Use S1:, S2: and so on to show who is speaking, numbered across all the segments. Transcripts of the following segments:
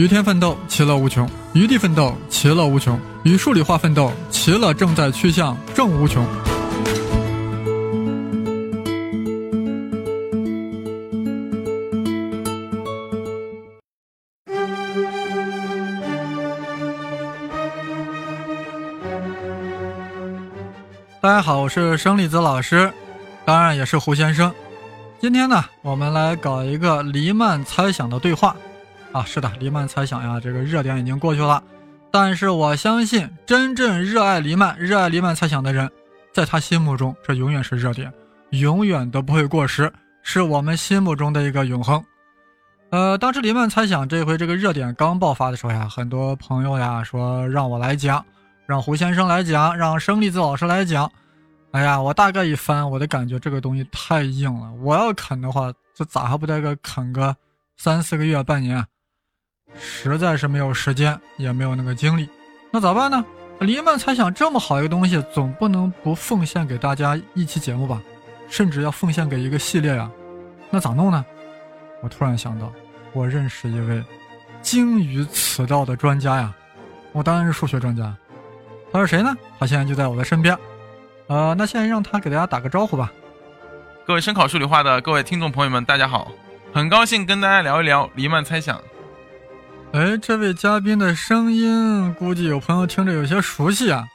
S1: 与天奋斗，其乐无穷；与地奋斗，其乐无穷；与数理化奋斗，其乐正在趋向正无穷。大家好，我是生粒子老师，当然也是胡先生。今天呢，我们来搞一个黎曼猜想的对话。啊，是的，黎曼猜想呀，这个热点已经过去了。但是我相信，真正热爱黎曼、热爱黎曼猜想的人，在他心目中，这永远是热点，永远都不会过时，是我们心目中的一个永恒。呃，当时黎曼猜想这回这个热点刚爆发的时候呀，很多朋友呀说让我来讲。让胡先生来讲，让生粒子老师来讲。哎呀，我大概一翻，我的感觉这个东西太硬了。我要啃的话，这咋还不得个啃个三四个月、半年？实在是没有时间，也没有那个精力。那咋办呢？黎曼猜想这么好一个东西，总不能不奉献给大家一期节目吧？甚至要奉献给一个系列呀？那咋弄呢？我突然想到，我认识一位精于此道的专家呀。我当然是数学专家。他是谁呢？他现在就在我的身边，呃，那现在让他给大家打个招呼吧。
S2: 各位声考数理化的各位听众朋友们，大家好，很高兴跟大家聊一聊黎曼猜想。
S1: 哎，这位嘉宾的声音，估计有朋友听着有些熟悉啊。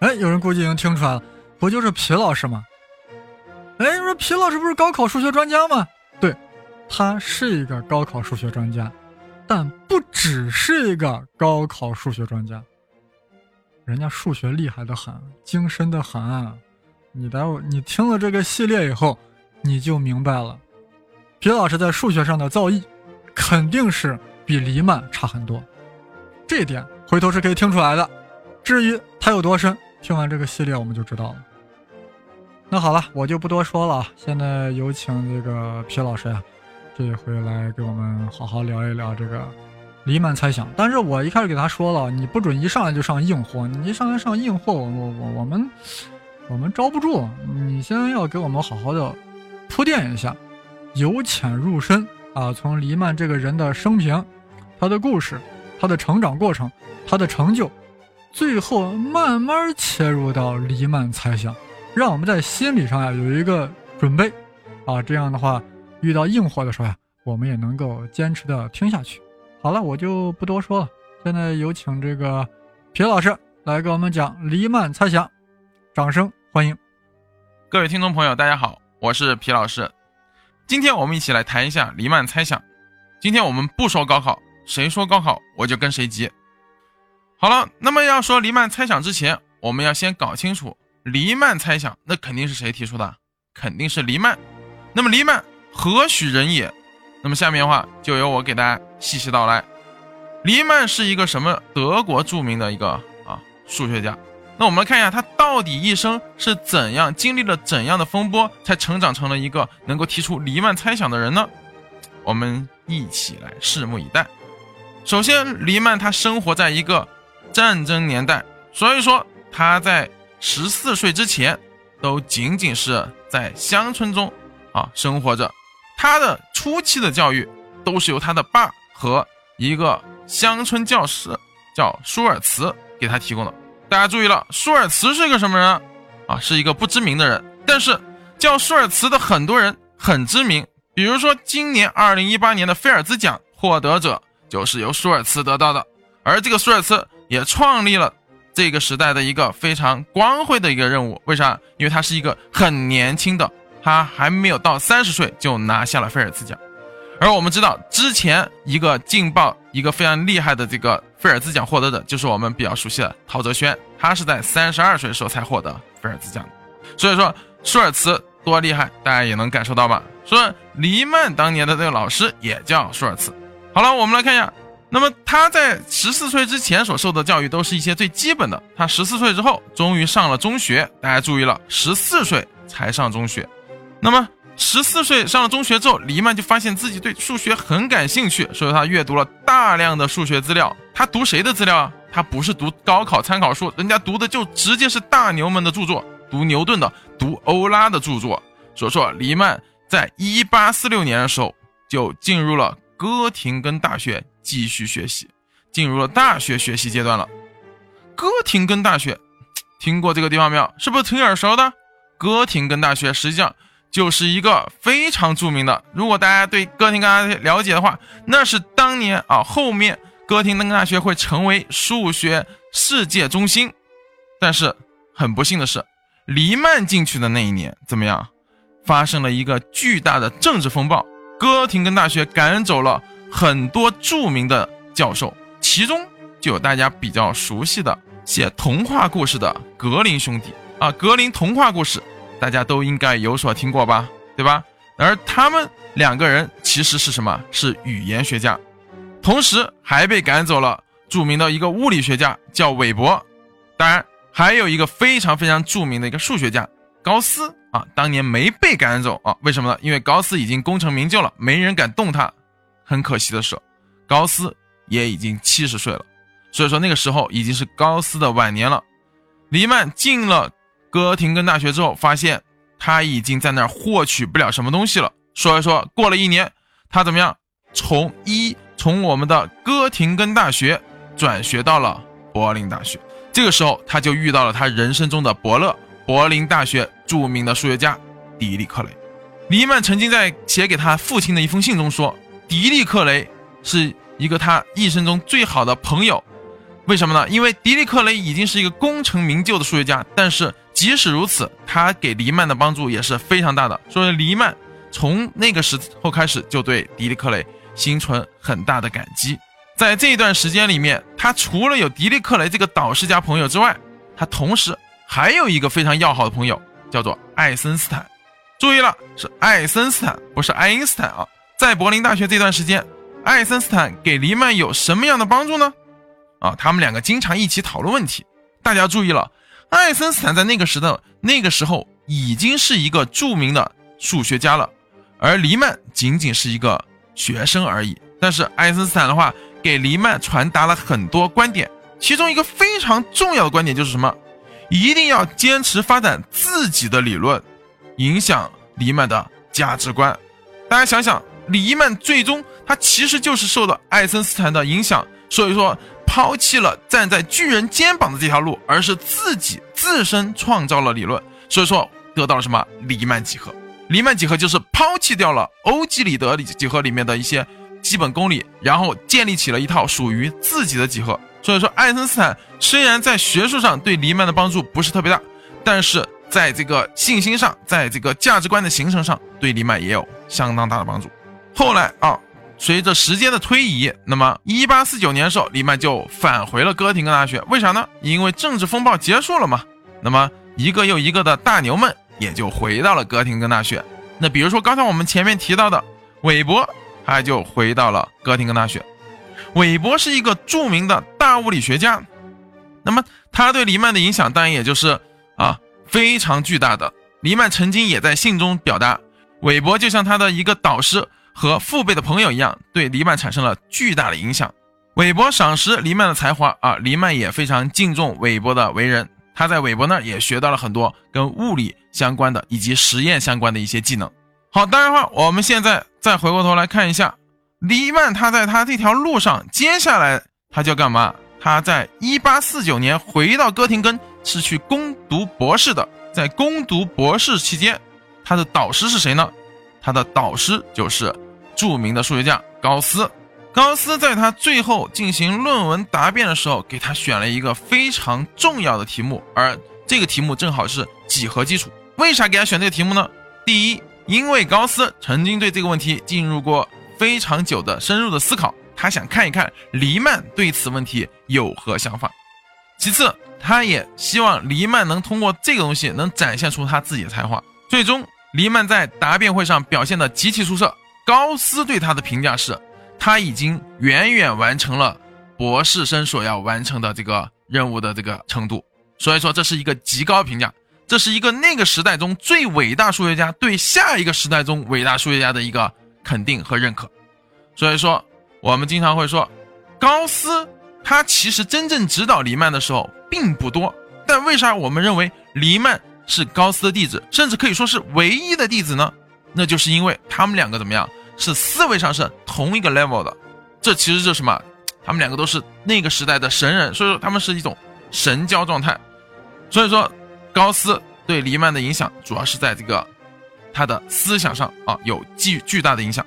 S1: 哎，有人估计已经听出来了，不就是皮老师吗？哎，你说皮老师不是高考数学专家吗？对，他是一个高考数学专家，但不只是一个高考数学专家。人家数学厉害的很，精深的很。你待会你听了这个系列以后，你就明白了，皮老师在数学上的造诣，肯定是比黎曼差很多。这点回头是可以听出来的。至于它有多深，听完这个系列我们就知道了。那好了，我就不多说了。现在有请这个皮老师呀，这一回来给我们好好聊一聊这个。黎曼猜想，但是我一开始给他说了，你不准一上来就上硬货，你一上来上硬货，我我我我们我们招不住，你先要给我们好好的铺垫一下，由浅入深啊，从黎曼这个人的生平、他的故事、他的成长过程、他的成就，最后慢慢切入到黎曼猜想，让我们在心理上呀有一个准备啊，这样的话遇到硬货的时候呀，我们也能够坚持的听下去。好了，我就不多说了。现在有请这个皮老师来给我们讲黎曼猜想，掌声欢迎！
S2: 各位听众朋友，大家好，我是皮老师。今天我们一起来谈一下黎曼猜想。今天我们不说高考，谁说高考我就跟谁急。好了，那么要说黎曼猜想之前，我们要先搞清楚黎曼猜想，那肯定是谁提出的？肯定是黎曼。那么黎曼何许人也？那么下面的话就由我给大家细细道来。黎曼是一个什么？德国著名的一个啊数学家。那我们看一下他到底一生是怎样经历了怎样的风波，才成长成了一个能够提出黎曼猜想的人呢？我们一起来拭目以待。首先，黎曼他生活在一个战争年代，所以说他在十四岁之前都仅仅是在乡村中啊生活着。他的初期的教育都是由他的爸和一个乡村教师叫舒尔茨给他提供的。大家注意了，舒尔茨是个什么人啊？是一个不知名的人。但是叫舒尔茨的很多人很知名，比如说今年二零一八年的菲尔兹奖获得者就是由舒尔茨得到的。而这个舒尔茨也创立了这个时代的一个非常光辉的一个任务。为啥？因为他是一个很年轻的。他还没有到三十岁就拿下了菲尔兹奖，而我们知道之前一个劲爆、一个非常厉害的这个菲尔兹奖获得者，就是我们比较熟悉的陶哲轩，他是在三十二岁的时候才获得菲尔兹奖。所以说舒尔茨多厉害，大家也能感受到吧？说黎曼当年的这个老师也叫舒尔茨。好了，我们来看一下，那么他在十四岁之前所受的教育都是一些最基本的，他十四岁之后终于上了中学，大家注意了，十四岁才上中学。那么十四岁上了中学之后，黎曼就发现自己对数学很感兴趣，所以他阅读了大量的数学资料。他读谁的资料啊？他不是读高考参考书，人家读的就直接是大牛们的著作，读牛顿的，读欧拉的著作。所以说，黎曼在一八四六年的时候就进入了哥廷根大学继续学习，进入了大学学习阶段了。哥廷根大学，听过这个地方没有？是不是挺耳熟的？哥廷根大学实际上就是一个非常著名的。如果大家对哥廷根大学了解的话，那是当年啊，后面哥廷根大学会成为数学世界中心。但是很不幸的是，黎曼进去的那一年怎么样？发生了一个巨大的政治风暴，哥廷根大学赶走了很多著名的教授，其中就有大家比较熟悉的写童话故事的格林兄弟啊，格林童话故事大家都应该有所听过吧，对吧？而他们两个人其实是什么？是语言学家，同时还被赶走了著名的一个物理学家叫韦伯，当然还有一个非常非常著名的一个数学家高斯。啊，当年没被赶走啊？为什么呢？因为高斯已经功成名就了，没人敢动他。很可惜的是，高斯也已经七十岁了，所以说那个时候已经是高斯的晚年了。黎曼进了哥廷根大学之后，发现他已经在那儿获取不了什么东西了，所以说过了一年，他怎么样？从一从我们的哥廷根大学转学到了柏林大学。这个时候他就遇到了他人生中的伯乐。柏林大学著名的数学家狄利克雷，黎曼曾经在写给他父亲的一封信中说，狄利克雷是一个他一生中最好的朋友。为什么呢？因为狄利克雷已经是一个功成名就的数学家，但是即使如此，他给黎曼的帮助也是非常大的。所以黎曼从那个时候开始就对狄利克雷心存很大的感激。在这一段时间里面，他除了有狄利克雷这个导师加朋友之外，他同时。还有一个非常要好的朋友，叫做爱森斯坦。注意了，是爱森斯坦，不是爱因斯坦啊。在柏林大学这段时间，爱森斯坦给黎曼有什么样的帮助呢？啊，他们两个经常一起讨论问题。大家注意了，爱森斯坦在那个时的那个时候已经是一个著名的数学家了，而黎曼仅仅是一个学生而已。但是爱森斯坦的话，给黎曼传达了很多观点，其中一个非常重要的观点就是什么？一定要坚持发展自己的理论，影响黎曼的价值观。大家想想，黎曼最终他其实就是受到爱森斯坦的影响，所以说抛弃了站在巨人肩膀的这条路，而是自己自身创造了理论，所以说得到了什么黎曼几何？黎曼几何就是抛弃掉了欧几里得几何里面的一些基本公理，然后建立起了一套属于自己的几何。所以说，爱因斯坦虽然在学术上对黎曼的帮助不是特别大，但是在这个信心上，在这个价值观的形成上，对黎曼也有相当大的帮助。后来啊，随着时间的推移，那么一八四九年的时候，黎曼就返回了哥廷根大学。为啥呢？因为政治风暴结束了嘛。那么一个又一个的大牛们也就回到了哥廷根大学。那比如说刚才我们前面提到的韦伯，他就回到了哥廷根大学。韦伯是一个著名的大物理学家，那么他对黎曼的影响当然也就是啊非常巨大的。黎曼曾经也在信中表达，韦伯就像他的一个导师和父辈的朋友一样，对黎曼产生了巨大的影响。韦伯赏识黎曼的才华啊，黎曼也非常敬重韦伯的为人，他在韦伯那儿也学到了很多跟物理相关的以及实验相关的一些技能。好，当然话，我们现在再回过头来看一下。黎曼他在他这条路上，接下来他就干嘛？他在一八四九年回到哥廷根，是去攻读博士的。在攻读博士期间，他的导师是谁呢？他的导师就是著名的数学家高斯。高斯在他最后进行论文答辩的时候，给他选了一个非常重要的题目，而这个题目正好是几何基础。为啥给他选这个题目呢？第一，因为高斯曾经对这个问题进入过。非常久的深入的思考，他想看一看黎曼对此问题有何想法。其次，他也希望黎曼能通过这个东西能展现出他自己的才华。最终，黎曼在答辩会上表现的极其出色。高斯对他的评价是，他已经远远完成了博士生所要完成的这个任务的这个程度。所以说，这是一个极高评价，这是一个那个时代中最伟大数学家对下一个时代中伟大数学家的一个。肯定和认可，所以说我们经常会说，高斯他其实真正指导黎曼的时候并不多，但为啥我们认为黎曼是高斯的弟子，甚至可以说是唯一的弟子呢？那就是因为他们两个怎么样，是思维上是同一个 level 的，这其实就是什么？他们两个都是那个时代的神人，所以说他们是一种神交状态。所以说，高斯对黎曼的影响主要是在这个他的思想上啊，有巨巨大的影响。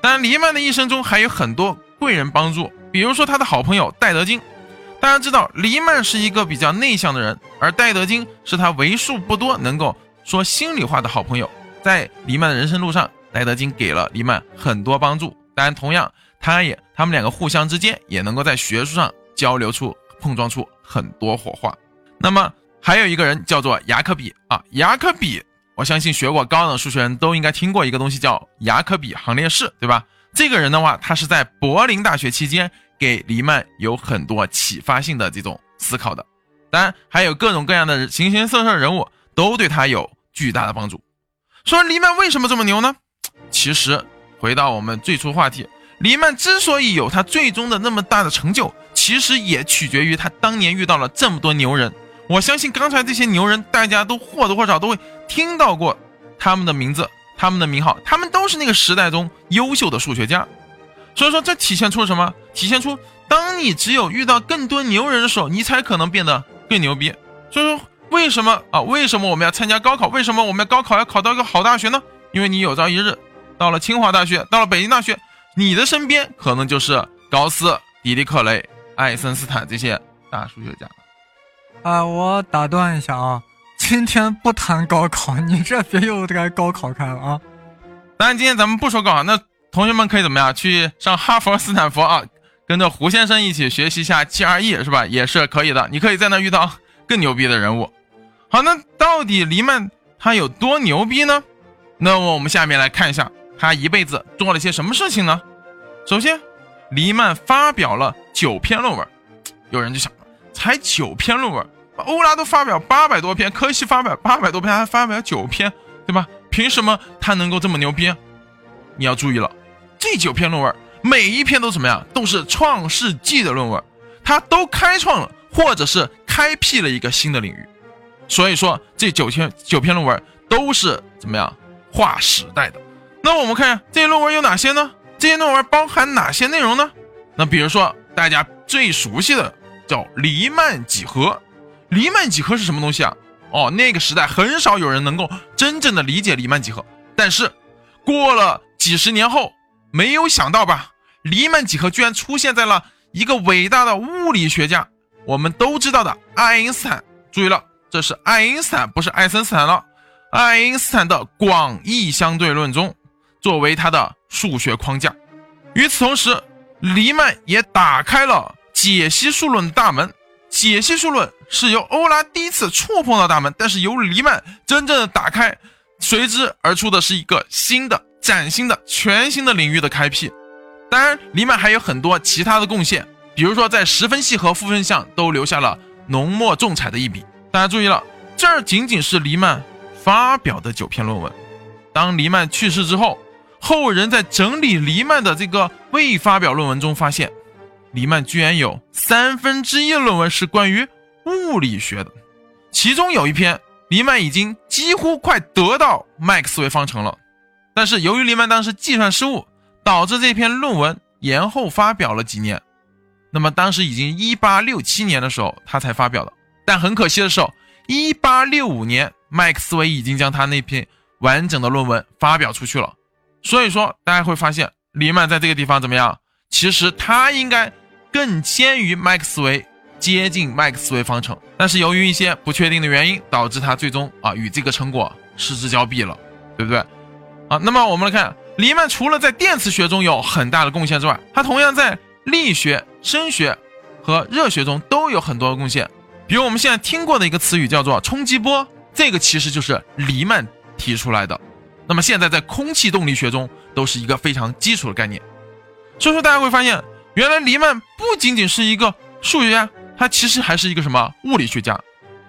S2: 当然，黎曼的一生中还有很多贵人帮助，比如说他的好朋友戴德金。大家知道，黎曼是一个比较内向的人，而戴德金是他为数不多能够说心里话的好朋友。在黎曼的人生路上，戴德金给了黎曼很多帮助。当然，同样，他也他们两个互相之间也能够在学术上交流出、碰撞出很多火花。那么，还有一个人叫做雅克比啊，雅克比。我相信学过高等数学人都应该听过一个东西叫雅克比行列式，对吧？这个人的话，他是在柏林大学期间给黎曼有很多启发性的这种思考的。当然，还有各种各样的形形色色人物都对他有巨大的帮助。说黎曼为什么这么牛呢？其实回到我们最初话题，黎曼之所以有他最终的那么大的成就，其实也取决于他当年遇到了这么多牛人。我相信刚才这些牛人，大家都或多或少都会听到过他们的名字、他们的名号，他们都是那个时代中优秀的数学家。所以说，这体现出什么？体现出当你只有遇到更多牛人的时候，你才可能变得更牛逼。所以说，为什么啊？为什么我们要参加高考？为什么我们要高考要考到一个好大学呢？因为你有朝一日到了清华大学，到了北京大学，你的身边可能就是高斯、狄利克雷、爱森斯坦这些大数学家。
S1: 啊，我打断一下啊，今天不谈高考，你这别又该高考开了啊。
S2: 当然，今天咱们不说高考，那同学们可以怎么样？去上哈佛、斯坦福啊，跟着胡先生一起学习一下 GRE 是吧？也是可以的。你可以在那遇到更牛逼的人物。好，那到底黎曼他有多牛逼呢？那么我们下面来看一下他一辈子做了些什么事情呢？首先，黎曼发表了九篇论文。有人就想。才九篇论文，欧拉都发表八百多篇，柯西发表八百多篇，还发表九篇，对吧？凭什么他能够这么牛逼？你要注意了，这九篇论文每一篇都怎么样？都是创世纪的论文，他都开创了或者是开辟了一个新的领域。所以说，这九篇九篇论文都是怎么样划时代的？那我们看这些论文有哪些呢？这些论文包含哪些内容呢？那比如说大家最熟悉的。叫黎曼几何，黎曼几何是什么东西啊？哦，那个时代很少有人能够真正的理解黎曼几何。但是过了几十年后，没有想到吧？黎曼几何居然出现在了一个伟大的物理学家，我们都知道的爱因斯坦。注意了，这是爱因斯坦，不是爱森斯坦了。爱因斯坦的广义相对论中，作为他的数学框架。与此同时，黎曼也打开了。解析数论的大门，解析数论是由欧拉第一次触碰到大门，但是由黎曼真正的打开，随之而出的是一个新的、崭新的、全新的领域的开辟。当然，黎曼还有很多其他的贡献，比如说在十分系和复分项都留下了浓墨重彩的一笔。大家注意了，这仅仅是黎曼发表的九篇论文。当黎曼去世之后，后人在整理黎曼的这个未发表论文中发现。黎曼居然有三分之一论文是关于物理学的，其中有一篇，黎曼已经几乎快得到麦克斯韦方程了，但是由于黎曼当时计算失误，导致这篇论文延后发表了几年。那么当时已经一八六七年的时候，他才发表的。但很可惜的是，一八六五年，麦克斯韦已经将他那篇完整的论文发表出去了。所以说，大家会发现，黎曼在这个地方怎么样？其实他应该。更先于麦克斯韦接近麦克斯韦方程，但是由于一些不确定的原因，导致他最终啊与这个成果失之交臂了，对不对？啊，那么我们来看，黎曼除了在电磁学中有很大的贡献之外，他同样在力学、声学和热学中都有很多的贡献。比如我们现在听过的一个词语叫做冲击波，这个其实就是黎曼提出来的。那么现在在空气动力学中都是一个非常基础的概念。所以说大家会发现。原来黎曼不仅仅是一个数学家，他其实还是一个什么物理学家，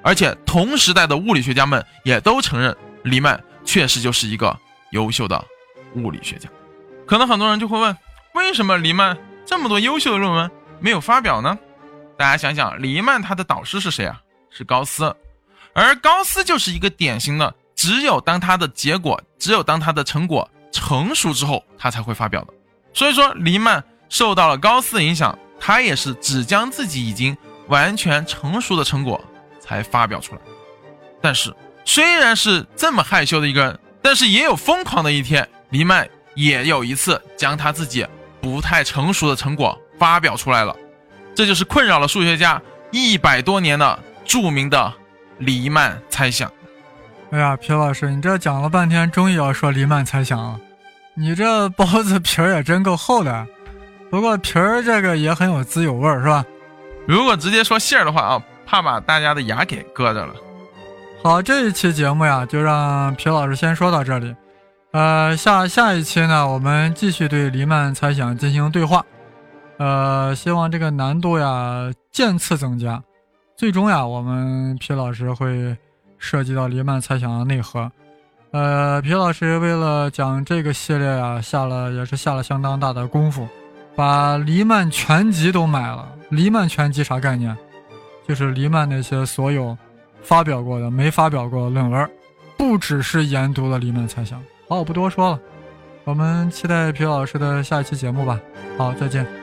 S2: 而且同时代的物理学家们也都承认黎曼确实就是一个优秀的物理学家。可能很多人就会问，为什么黎曼这么多优秀的论文没有发表呢？大家想想，黎曼他的导师是谁啊？是高斯，而高斯就是一个典型的，只有当他的结果，只有当他的成果成熟之后，他才会发表的。所以说，黎曼。受到了高斯的影响，他也是只将自己已经完全成熟的成果才发表出来。但是，虽然是这么害羞的一个人，但是也有疯狂的一天。黎曼也有一次将他自己不太成熟的成果发表出来了，这就是困扰了数学家一百多年的著名的黎曼猜想。
S1: 哎呀，皮老师，你这讲了半天，终于要说黎曼猜想了。你这包子皮儿也真够厚的，不过皮儿这个也很有滋有味儿，是吧？
S2: 如果直接说馅儿的话啊，怕把大家的牙给硌着了。
S1: 好，这一期节目呀，就让皮老师先说到这里。呃，下下一期呢，我们继续对黎曼猜想进行对话。呃，希望这个难度呀渐次增加，最终呀，我们皮老师会涉及到黎曼猜想的内核。呃，皮老师为了讲这个系列呀，下了也是下了相当大的功夫，把黎曼全集都买了。黎曼全集啥概念？就是黎曼那些所有发表过的、没发表过的论文，不只是研读了黎曼猜想。好，我不多说了，我们期待皮老师的下一期节目吧。好，再见。